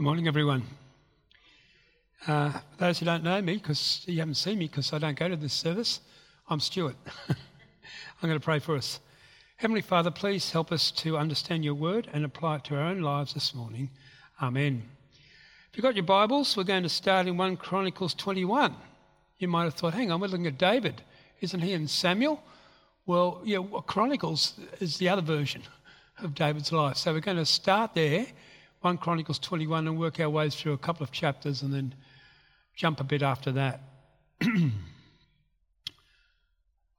Good morning, everyone. Uh, for those who don't know me, because you haven't seen me because I don't go to this service, I'm Stuart. I'm going to pray for us. Heavenly Father, please help us to understand your word and apply it to our own lives this morning. Amen. If you've got your Bibles, we're going to start in 1 Chronicles 21. You might have thought, hang on, we're looking at David. Isn't he in Samuel? Well, yeah, Chronicles is the other version of David's life. So we're going to start there 1 Chronicles 21 and work our way through a couple of chapters and then jump a bit after that. I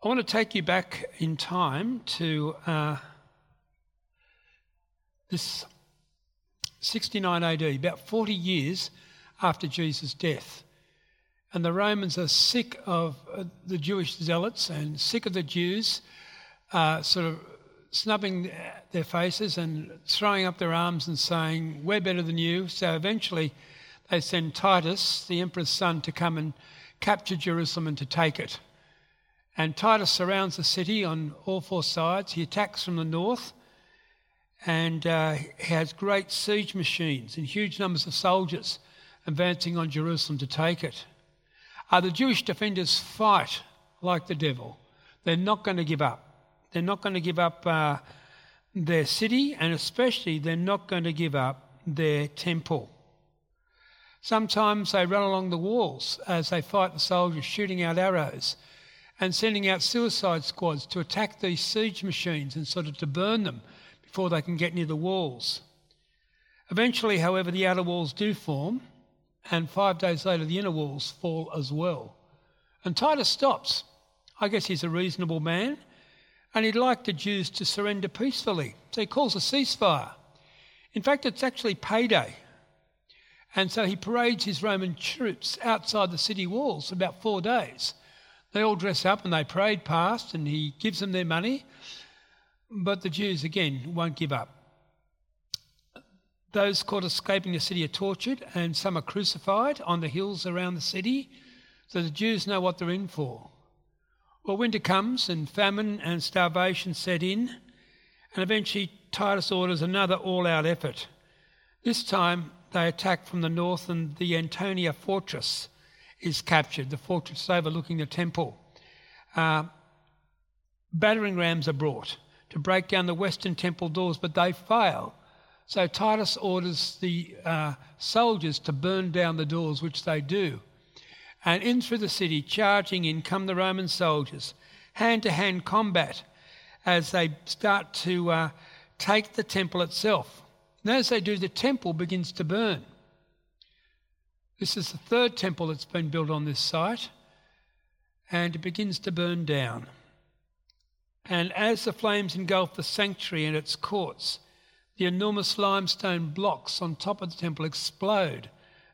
want to take you back in time to uh, this 69 AD, about 40 years after Jesus' death. And the Romans are sick of uh, the Jewish zealots and sick of the Jews uh, sort of snubbing their faces and throwing up their arms and saying, We're better than you. So eventually they send Titus, the emperor's son, to come and capture Jerusalem and to take it. And Titus surrounds the city on all four sides. He attacks from the north and uh, he has great siege machines and huge numbers of soldiers advancing on Jerusalem to take it. Uh, the Jewish defenders fight like the devil. They're not going to give up. They're not going to give up uh, their city, and especially they're not going to give up their temple. Sometimes they run along the walls as they fight the soldiers, shooting out arrows and sending out suicide squads to attack these siege machines and sort of to burn them before they can get near the walls. Eventually, however, the outer walls do form, and five days later, the inner walls fall as well. And Titus stops. I guess he's a reasonable man and he'd like the Jews to surrender peacefully. So he calls a ceasefire. In fact, it's actually payday. And so he parades his Roman troops outside the city walls for about four days. They all dress up and they parade past, and he gives them their money. But the Jews, again, won't give up. Those caught escaping the city are tortured, and some are crucified on the hills around the city. So the Jews know what they're in for. Well, winter comes and famine and starvation set in, and eventually Titus orders another all out effort. This time they attack from the north, and the Antonia fortress is captured, the fortress overlooking the temple. Uh, battering rams are brought to break down the western temple doors, but they fail. So Titus orders the uh, soldiers to burn down the doors, which they do. And in through the city, charging in, come the Roman soldiers, hand to hand combat as they start to uh, take the temple itself. And as they do, the temple begins to burn. This is the third temple that's been built on this site, and it begins to burn down. And as the flames engulf the sanctuary and its courts, the enormous limestone blocks on top of the temple explode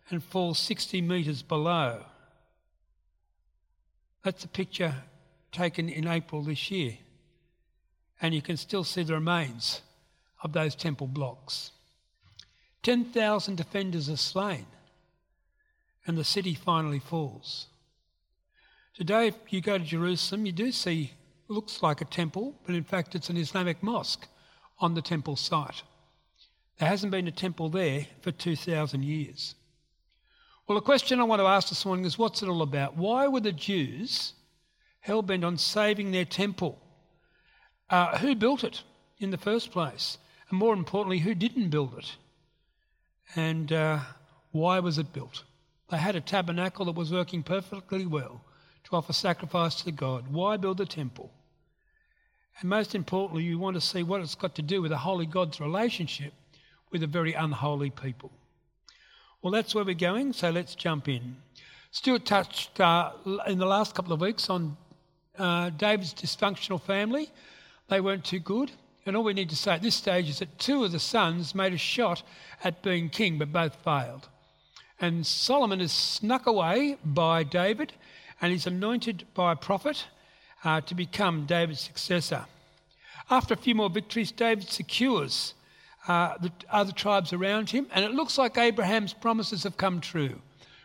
and fall 60 metres below. That's a picture taken in April this year. And you can still see the remains of those temple blocks. 10,000 defenders are slain, and the city finally falls. Today, if you go to Jerusalem, you do see looks like a temple, but in fact, it's an Islamic mosque on the temple site. There hasn't been a temple there for 2,000 years. Well, the question I want to ask this morning is what's it all about? Why were the Jews hell bent on saving their temple? Uh, who built it in the first place? And more importantly, who didn't build it? And uh, why was it built? They had a tabernacle that was working perfectly well to offer sacrifice to God. Why build a temple? And most importantly, you want to see what it's got to do with a holy God's relationship with a very unholy people. Well, that's where we're going, so let's jump in. Stuart touched uh, in the last couple of weeks on uh, David's dysfunctional family. They weren't too good. And all we need to say at this stage is that two of the sons made a shot at being king, but both failed. And Solomon is snuck away by David and is anointed by a prophet uh, to become David's successor. After a few more victories, David secures uh, the other tribes around him, and it looks like Abraham's promises have come true.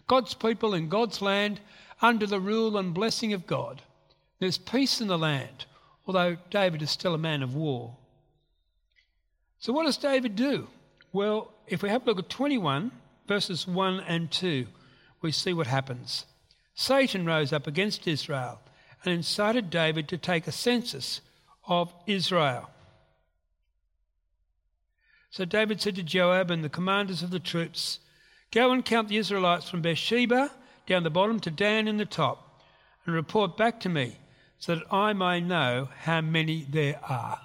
God's people in God's land under the rule and blessing of God. There's peace in the land, although David is still a man of war. So, what does David do? Well, if we have a look at 21, verses 1 and 2, we see what happens. Satan rose up against Israel and incited David to take a census of Israel. So David said to Joab and the commanders of the troops, Go and count the Israelites from Beersheba down the bottom to Dan in the top, and report back to me, so that I may know how many there are.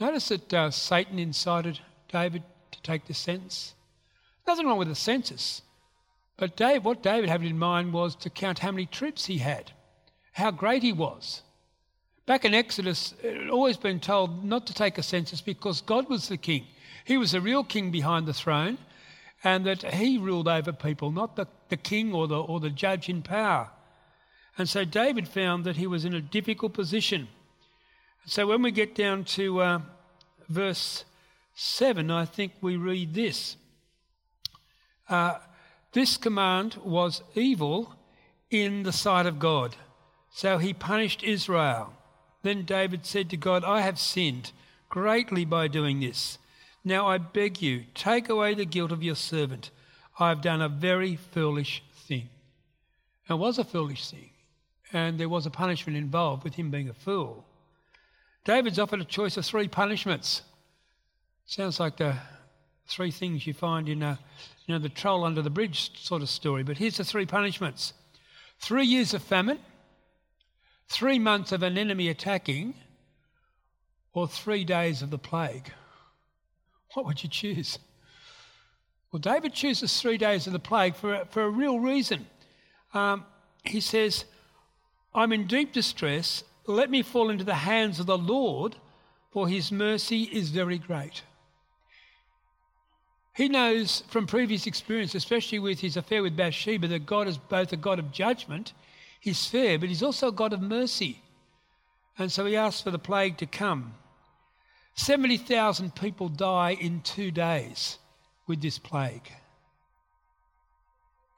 Notice that uh, Satan incited David to take the census. Nothing wrong with the census. But Dave, what David had in mind was to count how many troops he had, how great he was. Back in Exodus, it had always been told not to take a census because God was the king. He was the real king behind the throne, and that he ruled over people, not the, the king or the, or the judge in power. And so David found that he was in a difficult position. So when we get down to uh, verse 7, I think we read this. Uh, this command was evil in the sight of God. So he punished Israel. Then David said to God, I have sinned greatly by doing this. Now I beg you, take away the guilt of your servant. I have done a very foolish thing. It was a foolish thing, and there was a punishment involved with him being a fool. David's offered a choice of three punishments. Sounds like the three things you find in a, you know, the troll under the bridge sort of story. But here's the three punishments three years of famine, three months of an enemy attacking, or three days of the plague. What would you choose? Well, David chooses three days of the plague for, for a real reason. Um, he says, I'm in deep distress. Let me fall into the hands of the Lord, for his mercy is very great. He knows from previous experience, especially with his affair with Bathsheba, that God is both a God of judgment, he's fair, but he's also a God of mercy. And so he asks for the plague to come. 70,000 people die in two days with this plague.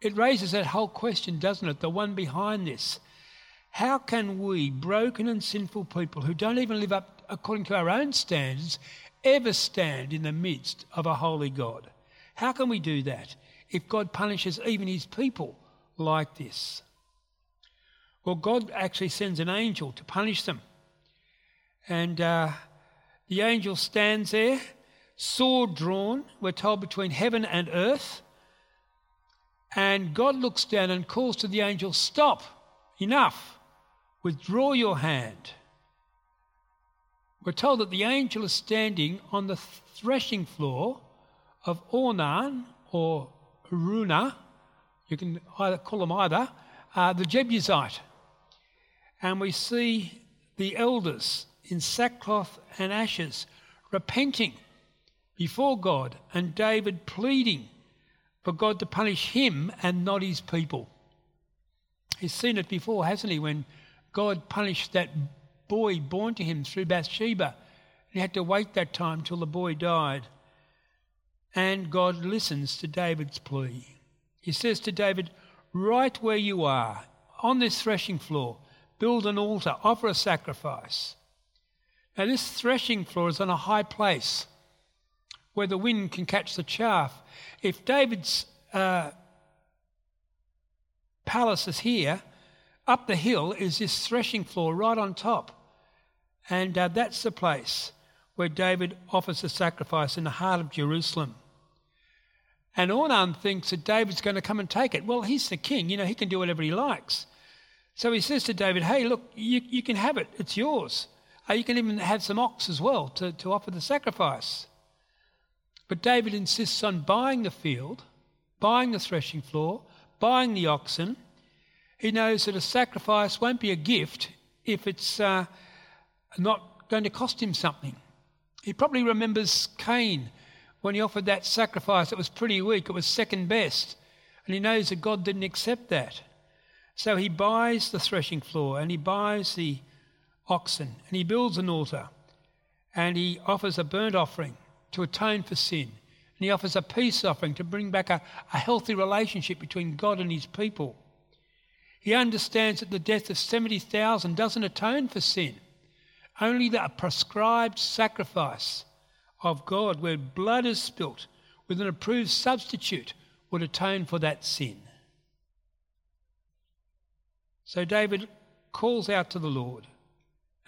It raises that whole question, doesn't it? The one behind this. How can we, broken and sinful people who don't even live up according to our own standards, ever stand in the midst of a holy God? How can we do that if God punishes even his people like this? Well, God actually sends an angel to punish them. And uh, the angel stands there, sword drawn, we're told, between heaven and earth. And God looks down and calls to the angel, Stop, enough, withdraw your hand. We're told that the angel is standing on the threshing floor of Ornan or Araunah, you can either call them either, uh, the Jebusite. And we see the elders in sackcloth and ashes repenting before God and David pleading for God to punish him and not his people. He's seen it before, hasn't he, when God punished that boy born to him through Bathsheba. He had to wait that time till the boy died. And God listens to David's plea. He says to David, Right where you are, on this threshing floor, build an altar, offer a sacrifice. Now, this threshing floor is on a high place where the wind can catch the chaff. If David's uh, palace is here, up the hill is this threshing floor right on top. And uh, that's the place where David offers a sacrifice in the heart of Jerusalem. And Ornan thinks that David's going to come and take it. Well, he's the king, you know, he can do whatever he likes. So he says to David, Hey, look, you, you can have it, it's yours. Uh, you can even have some ox as well to, to offer the sacrifice. But David insists on buying the field, buying the threshing floor, buying the oxen. He knows that a sacrifice won't be a gift if it's uh, not going to cost him something. He probably remembers Cain when he offered that sacrifice, it was pretty weak, it was second best. And he knows that God didn't accept that. So he buys the threshing floor and he buys the oxen and he builds an altar and he offers a burnt offering to atone for sin. And he offers a peace offering to bring back a, a healthy relationship between God and his people. He understands that the death of 70,000 doesn't atone for sin. Only the prescribed sacrifice of God, where blood is spilt, with an approved substitute would atone for that sin. So David calls out to the Lord,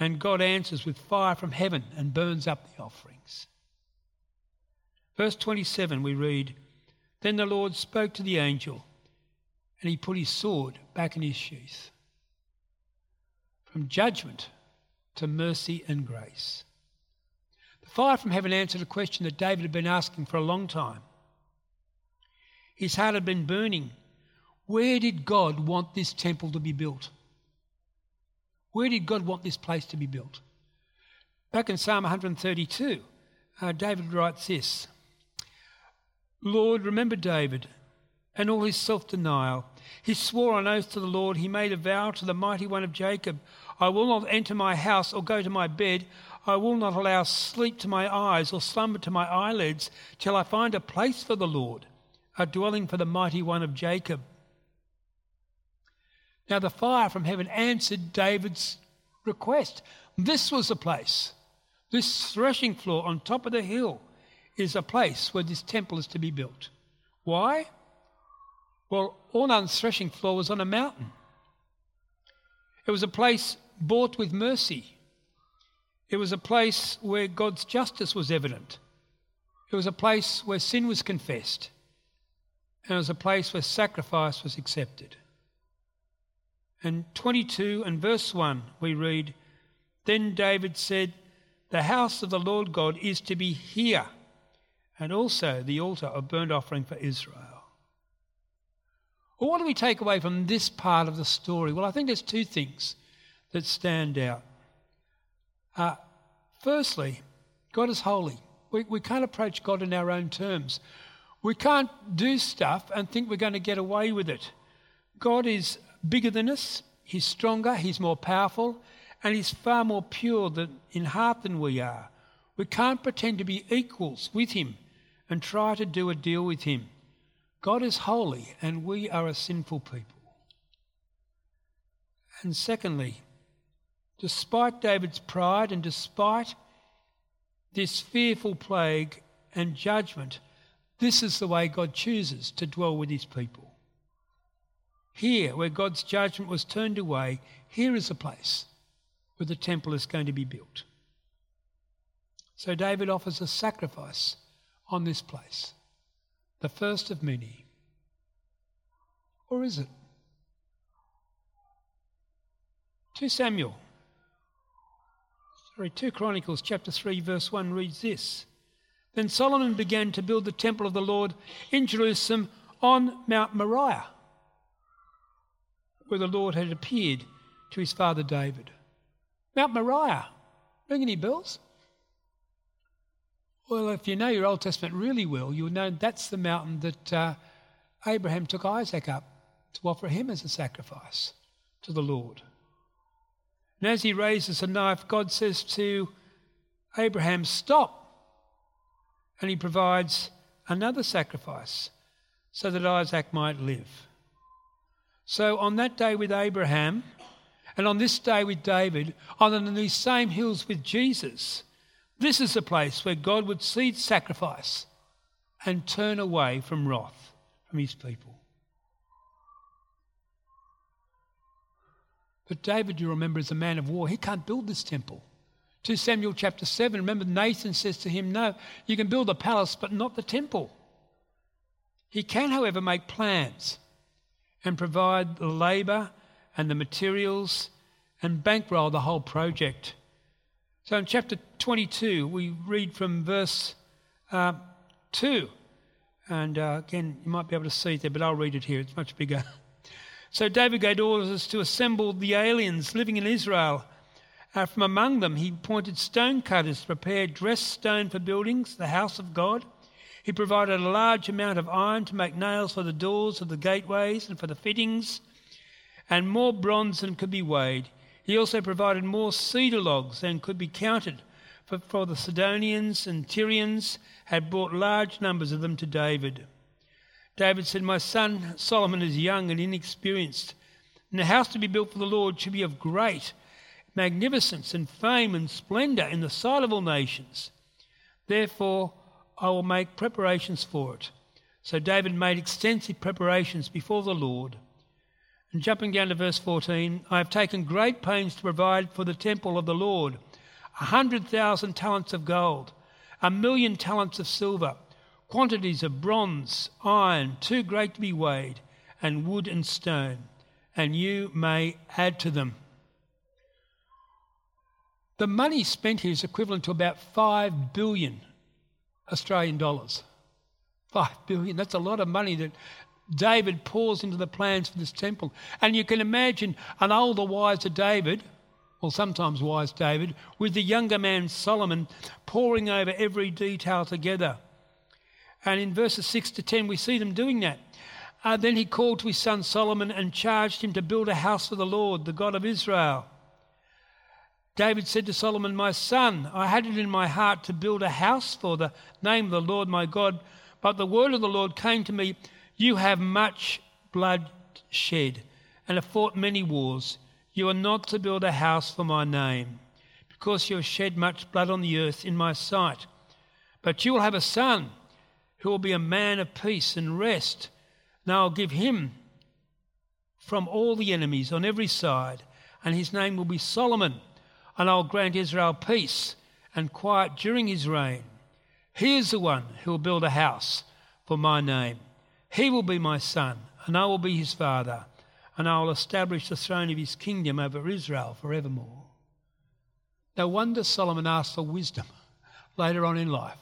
and God answers with fire from heaven and burns up the offerings. Verse 27, we read Then the Lord spoke to the angel, and he put his sword back in his sheath. From judgment to mercy and grace. The fire from heaven answered a question that David had been asking for a long time. His heart had been burning. Where did God want this temple to be built? Where did God want this place to be built? Back in Psalm 132, uh, David writes this Lord, remember David and all his self denial. He swore on oath to the Lord, he made a vow to the mighty one of Jacob I will not enter my house or go to my bed. I will not allow sleep to my eyes or slumber to my eyelids till I find a place for the Lord, a dwelling for the mighty one of Jacob. Now the fire from heaven answered David's request. This was the place. This threshing floor on top of the hill is a place where this temple is to be built. Why? Well, Ornan's threshing floor was on a mountain. It was a place bought with mercy. It was a place where God's justice was evident. It was a place where sin was confessed. And it was a place where sacrifice was accepted. And 22 and verse 1, we read Then David said, The house of the Lord God is to be here, and also the altar of burnt offering for Israel. Well, what do we take away from this part of the story? Well, I think there's two things that stand out. Uh, firstly, God is holy. We, we can't approach God in our own terms. We can't do stuff and think we're going to get away with it. God is bigger than us, He's stronger, He's more powerful, and He's far more pure than, in heart than we are. We can't pretend to be equals with Him and try to do a deal with Him. God is holy, and we are a sinful people. And secondly, Despite David's pride and despite this fearful plague and judgment, this is the way God chooses to dwell with his people. Here, where God's judgment was turned away, here is a place where the temple is going to be built. So David offers a sacrifice on this place, the first of many. Or is it? 2 Samuel sorry, 2 Chronicles chapter 3 verse 1 reads this. Then Solomon began to build the temple of the Lord in Jerusalem on Mount Moriah, where the Lord had appeared to his father David. Mount Moriah. Ring any bells? Well, if you know your Old Testament really well, you'll know that's the mountain that uh, Abraham took Isaac up to offer him as a sacrifice to the Lord. And as he raises a knife, God says to Abraham, Stop. And he provides another sacrifice so that Isaac might live. So on that day with Abraham, and on this day with David, on these same hills with Jesus, this is the place where God would see sacrifice and turn away from wrath from his people. But David, you remember, is a man of war. He can't build this temple. 2 Samuel chapter 7, remember Nathan says to him, No, you can build a palace, but not the temple. He can, however, make plans and provide the labour and the materials and bankroll the whole project. So in chapter 22, we read from verse uh, 2. And uh, again, you might be able to see it there, but I'll read it here. It's much bigger. So David gave orders to assemble the aliens living in Israel. Uh, from among them, he appointed stone cutters to prepare dressed stone for buildings, the house of God. He provided a large amount of iron to make nails for the doors of the gateways and for the fittings, and more bronze than could be weighed. He also provided more cedar logs than could be counted, for, for the Sidonians and Tyrians had brought large numbers of them to David. David said, My son Solomon is young and inexperienced, and the house to be built for the Lord should be of great magnificence and fame and splendour in the sight of all nations. Therefore, I will make preparations for it. So David made extensive preparations before the Lord. And jumping down to verse 14, I have taken great pains to provide for the temple of the Lord a hundred thousand talents of gold, a million talents of silver, quantities of bronze, iron, too great to be weighed, and wood and stone, and you may add to them. The money spent here is equivalent to about 5 billion Australian dollars. 5 billion, that's a lot of money that David pours into the plans for this temple. And you can imagine an older, wiser David, or sometimes wise David, with the younger man Solomon poring over every detail together. And in verses 6 to 10, we see them doing that. Uh, then he called to his son Solomon and charged him to build a house for the Lord, the God of Israel. David said to Solomon, My son, I had it in my heart to build a house for the name of the Lord my God, but the word of the Lord came to me You have much blood shed and have fought many wars. You are not to build a house for my name, because you have shed much blood on the earth in my sight. But you will have a son who will be a man of peace and rest. Now I'll give him from all the enemies on every side, and his name will be Solomon and I'll grant Israel peace and quiet during his reign. He is the one who will build a house for my name. He will be my son, and I will be his father, and I will establish the throne of his kingdom over Israel forevermore. No wonder Solomon asked for wisdom later on in life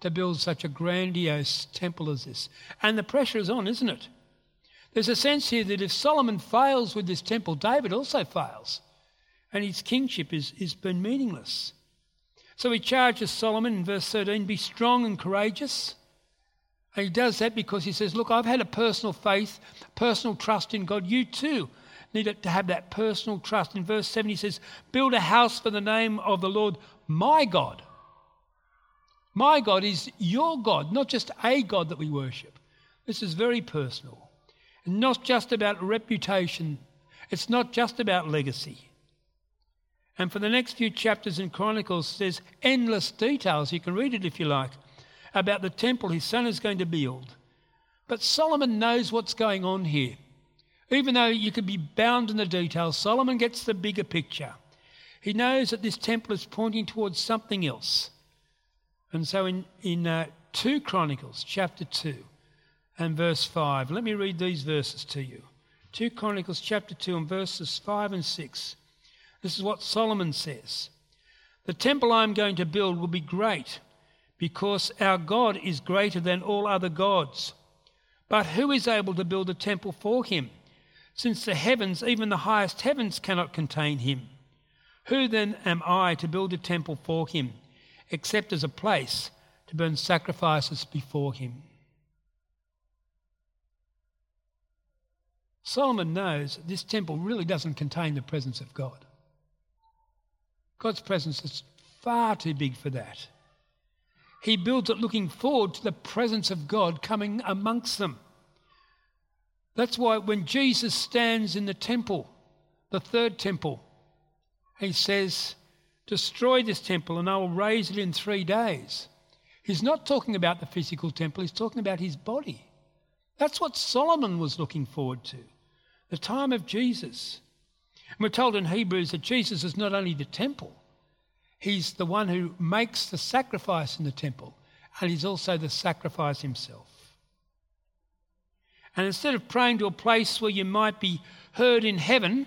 to build such a grandiose temple as this. And the pressure is on, isn't it? There's a sense here that if Solomon fails with this temple, David also fails and his kingship is, is been meaningless. So he charges Solomon in verse 13 be strong and courageous. And he does that because he says, Look, I've had a personal faith, personal trust in God. You too need to have that personal trust. In verse 7, he says, Build a house for the name of the Lord, my God. My God is your God, not just a God that we worship. This is very personal. And not just about reputation, it's not just about legacy. And for the next few chapters in Chronicles, there's endless details. You can read it if you like about the temple his son is going to build. But Solomon knows what's going on here. Even though you could be bound in the details, Solomon gets the bigger picture. He knows that this temple is pointing towards something else. And so in, in uh, 2 Chronicles, chapter 2 and verse 5, let me read these verses to you. 2 Chronicles, chapter 2, and verses 5 and 6. This is what Solomon says The temple I am going to build will be great because our God is greater than all other gods. But who is able to build a temple for him? Since the heavens, even the highest heavens, cannot contain him. Who then am I to build a temple for him, except as a place to burn sacrifices before him? Solomon knows this temple really doesn't contain the presence of God. God's presence is far too big for that. He builds it looking forward to the presence of God coming amongst them. That's why when Jesus stands in the temple, the third temple, he says, Destroy this temple and I will raise it in three days. He's not talking about the physical temple, he's talking about his body. That's what Solomon was looking forward to, the time of Jesus. And we're told in Hebrews that Jesus is not only the temple, he's the one who makes the sacrifice in the temple, and he's also the sacrifice himself. And instead of praying to a place where you might be heard in heaven,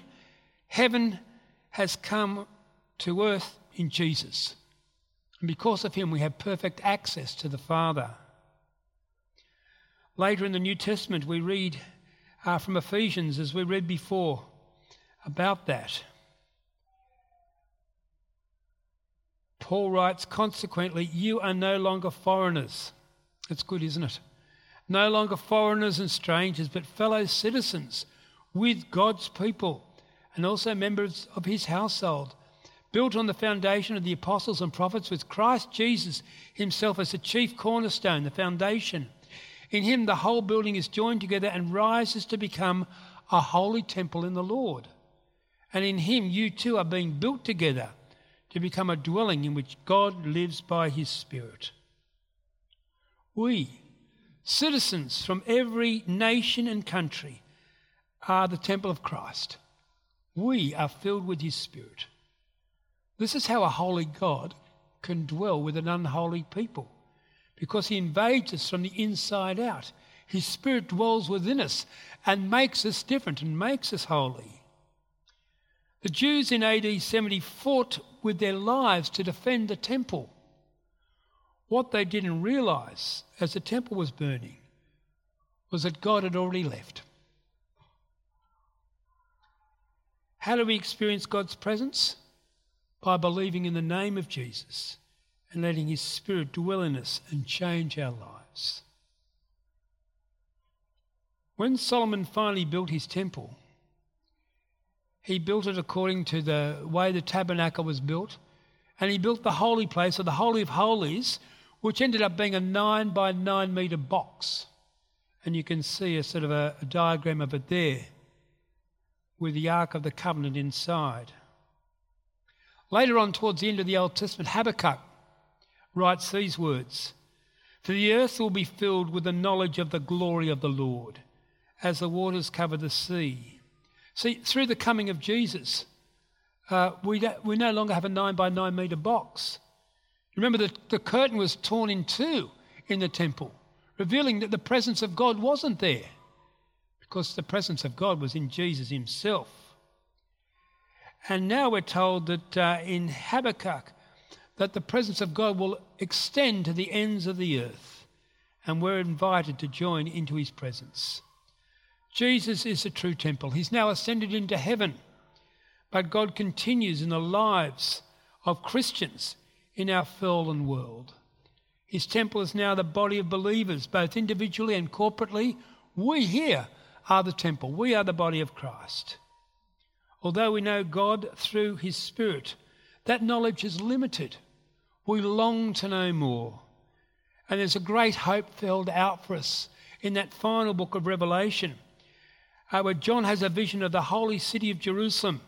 heaven has come to earth in Jesus. And because of him, we have perfect access to the Father. Later in the New Testament, we read uh, from Ephesians, as we read before, about that. Paul writes, consequently, you are no longer foreigners. That's good, isn't it? No longer foreigners and strangers, but fellow citizens with God's people and also members of his household, built on the foundation of the apostles and prophets, with Christ Jesus himself as the chief cornerstone, the foundation. In him, the whole building is joined together and rises to become a holy temple in the Lord. And in him you too are being built together to become a dwelling in which God lives by his Spirit. We, citizens from every nation and country, are the temple of Christ. We are filled with His Spirit. This is how a holy God can dwell with an unholy people, because He invades us from the inside out. His Spirit dwells within us and makes us different and makes us holy. The Jews in AD 70 fought with their lives to defend the temple. What they didn't realize as the temple was burning was that God had already left. How do we experience God's presence? By believing in the name of Jesus and letting His Spirit dwell in us and change our lives. When Solomon finally built his temple, he built it according to the way the tabernacle was built, and he built the holy place, or the Holy of Holies, which ended up being a nine by nine metre box. And you can see a sort of a, a diagram of it there with the Ark of the Covenant inside. Later on, towards the end of the Old Testament, Habakkuk writes these words For the earth will be filled with the knowledge of the glory of the Lord, as the waters cover the sea. See, through the coming of Jesus, uh, we, we no longer have a nine by nine metre box. Remember, the, the curtain was torn in two in the temple, revealing that the presence of God wasn't there because the presence of God was in Jesus himself. And now we're told that uh, in Habakkuk that the presence of God will extend to the ends of the earth, and we're invited to join into his presence. Jesus is the true temple. He's now ascended into heaven, but God continues in the lives of Christians in our fallen world. His temple is now the body of believers, both individually and corporately. We here are the temple. We are the body of Christ. Although we know God through His Spirit, that knowledge is limited. We long to know more. And there's a great hope filled out for us in that final book of Revelation, uh, where John has a vision of the holy city of Jerusalem.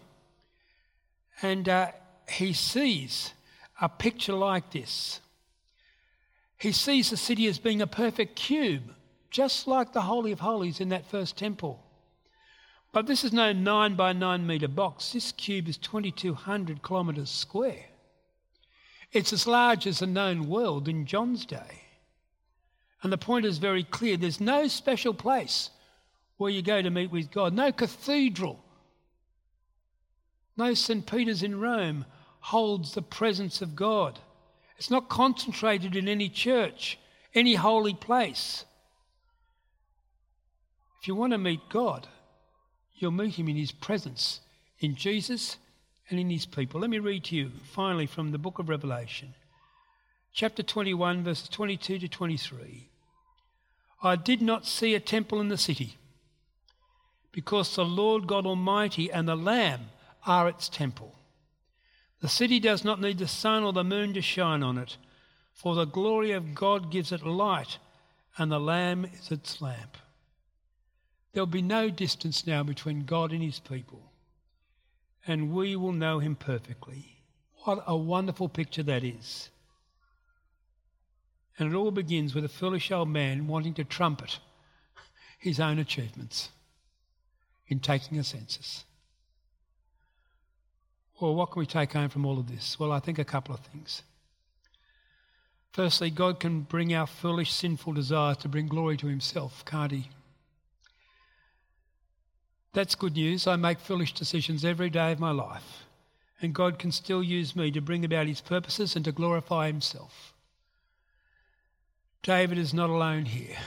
And uh, he sees a picture like this. He sees the city as being a perfect cube just like the Holy of Holies in that first temple. But this is no 9 by 9 metre box. This cube is 2,200 kilometres square. It's as large as the known world in John's day. And the point is very clear there's no special place where you go to meet with God, no cathedral, no St. Peter's in Rome holds the presence of God. It's not concentrated in any church, any holy place. If you want to meet God, you'll meet him in his presence, in Jesus and in his people. Let me read to you finally from the book of Revelation, chapter 21, verses 22 to 23. I did not see a temple in the city, because the Lord God Almighty and the Lamb are its temple. The city does not need the sun or the moon to shine on it, for the glory of God gives it light, and the Lamb is its lamp. There'll be no distance now between God and his people, and we will know him perfectly. What a wonderful picture that is. And it all begins with a foolish old man wanting to trumpet his own achievements in taking a census. Well, what can we take home from all of this? Well, I think a couple of things. Firstly, God can bring our foolish, sinful desires to bring glory to himself, can't he? That's good news. I make foolish decisions every day of my life, and God can still use me to bring about his purposes and to glorify himself. David is not alone here.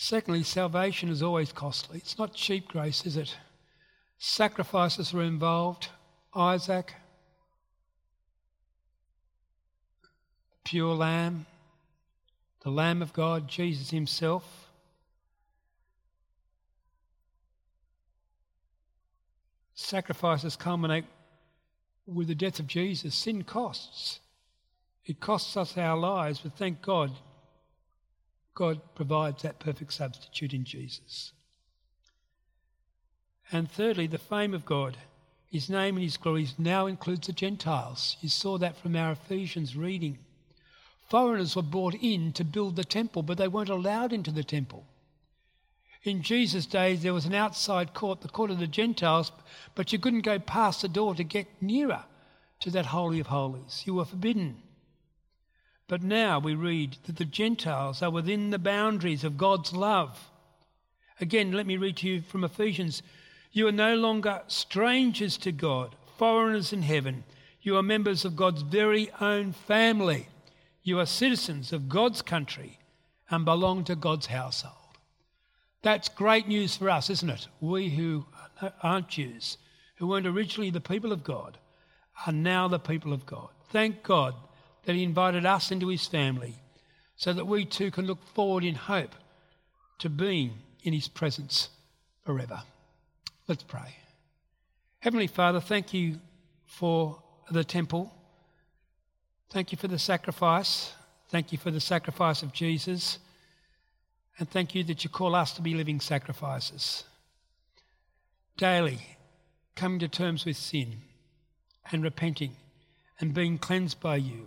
Secondly, salvation is always costly. It's not cheap grace, is it? Sacrifices are involved. Isaac, the pure lamb, the Lamb of God, Jesus Himself. sacrifices culminate with the death of Jesus. Sin costs. It costs us our lives, but thank God, God provides that perfect substitute in Jesus. And thirdly, the fame of God. His name and his glory now includes the Gentiles. You saw that from our Ephesians reading. Foreigners were brought in to build the temple, but they weren't allowed into the temple. In Jesus' days, there was an outside court, the court of the Gentiles, but you couldn't go past the door to get nearer to that Holy of Holies. You were forbidden. But now we read that the Gentiles are within the boundaries of God's love. Again, let me read to you from Ephesians. You are no longer strangers to God, foreigners in heaven. You are members of God's very own family. You are citizens of God's country and belong to God's household. That's great news for us, isn't it? We who aren't Jews, who weren't originally the people of God, are now the people of God. Thank God that He invited us into His family so that we too can look forward in hope to being in His presence forever. Let's pray. Heavenly Father, thank you for the temple. Thank you for the sacrifice. Thank you for the sacrifice of Jesus. And thank you that you call us to be living sacrifices. Daily coming to terms with sin and repenting and being cleansed by you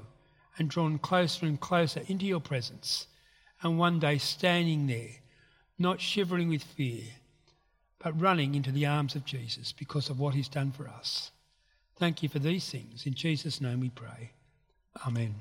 and drawn closer and closer into your presence, and one day standing there, not shivering with fear, but running into the arms of Jesus because of what he's done for us. Thank you for these things. In Jesus' name we pray. Amen.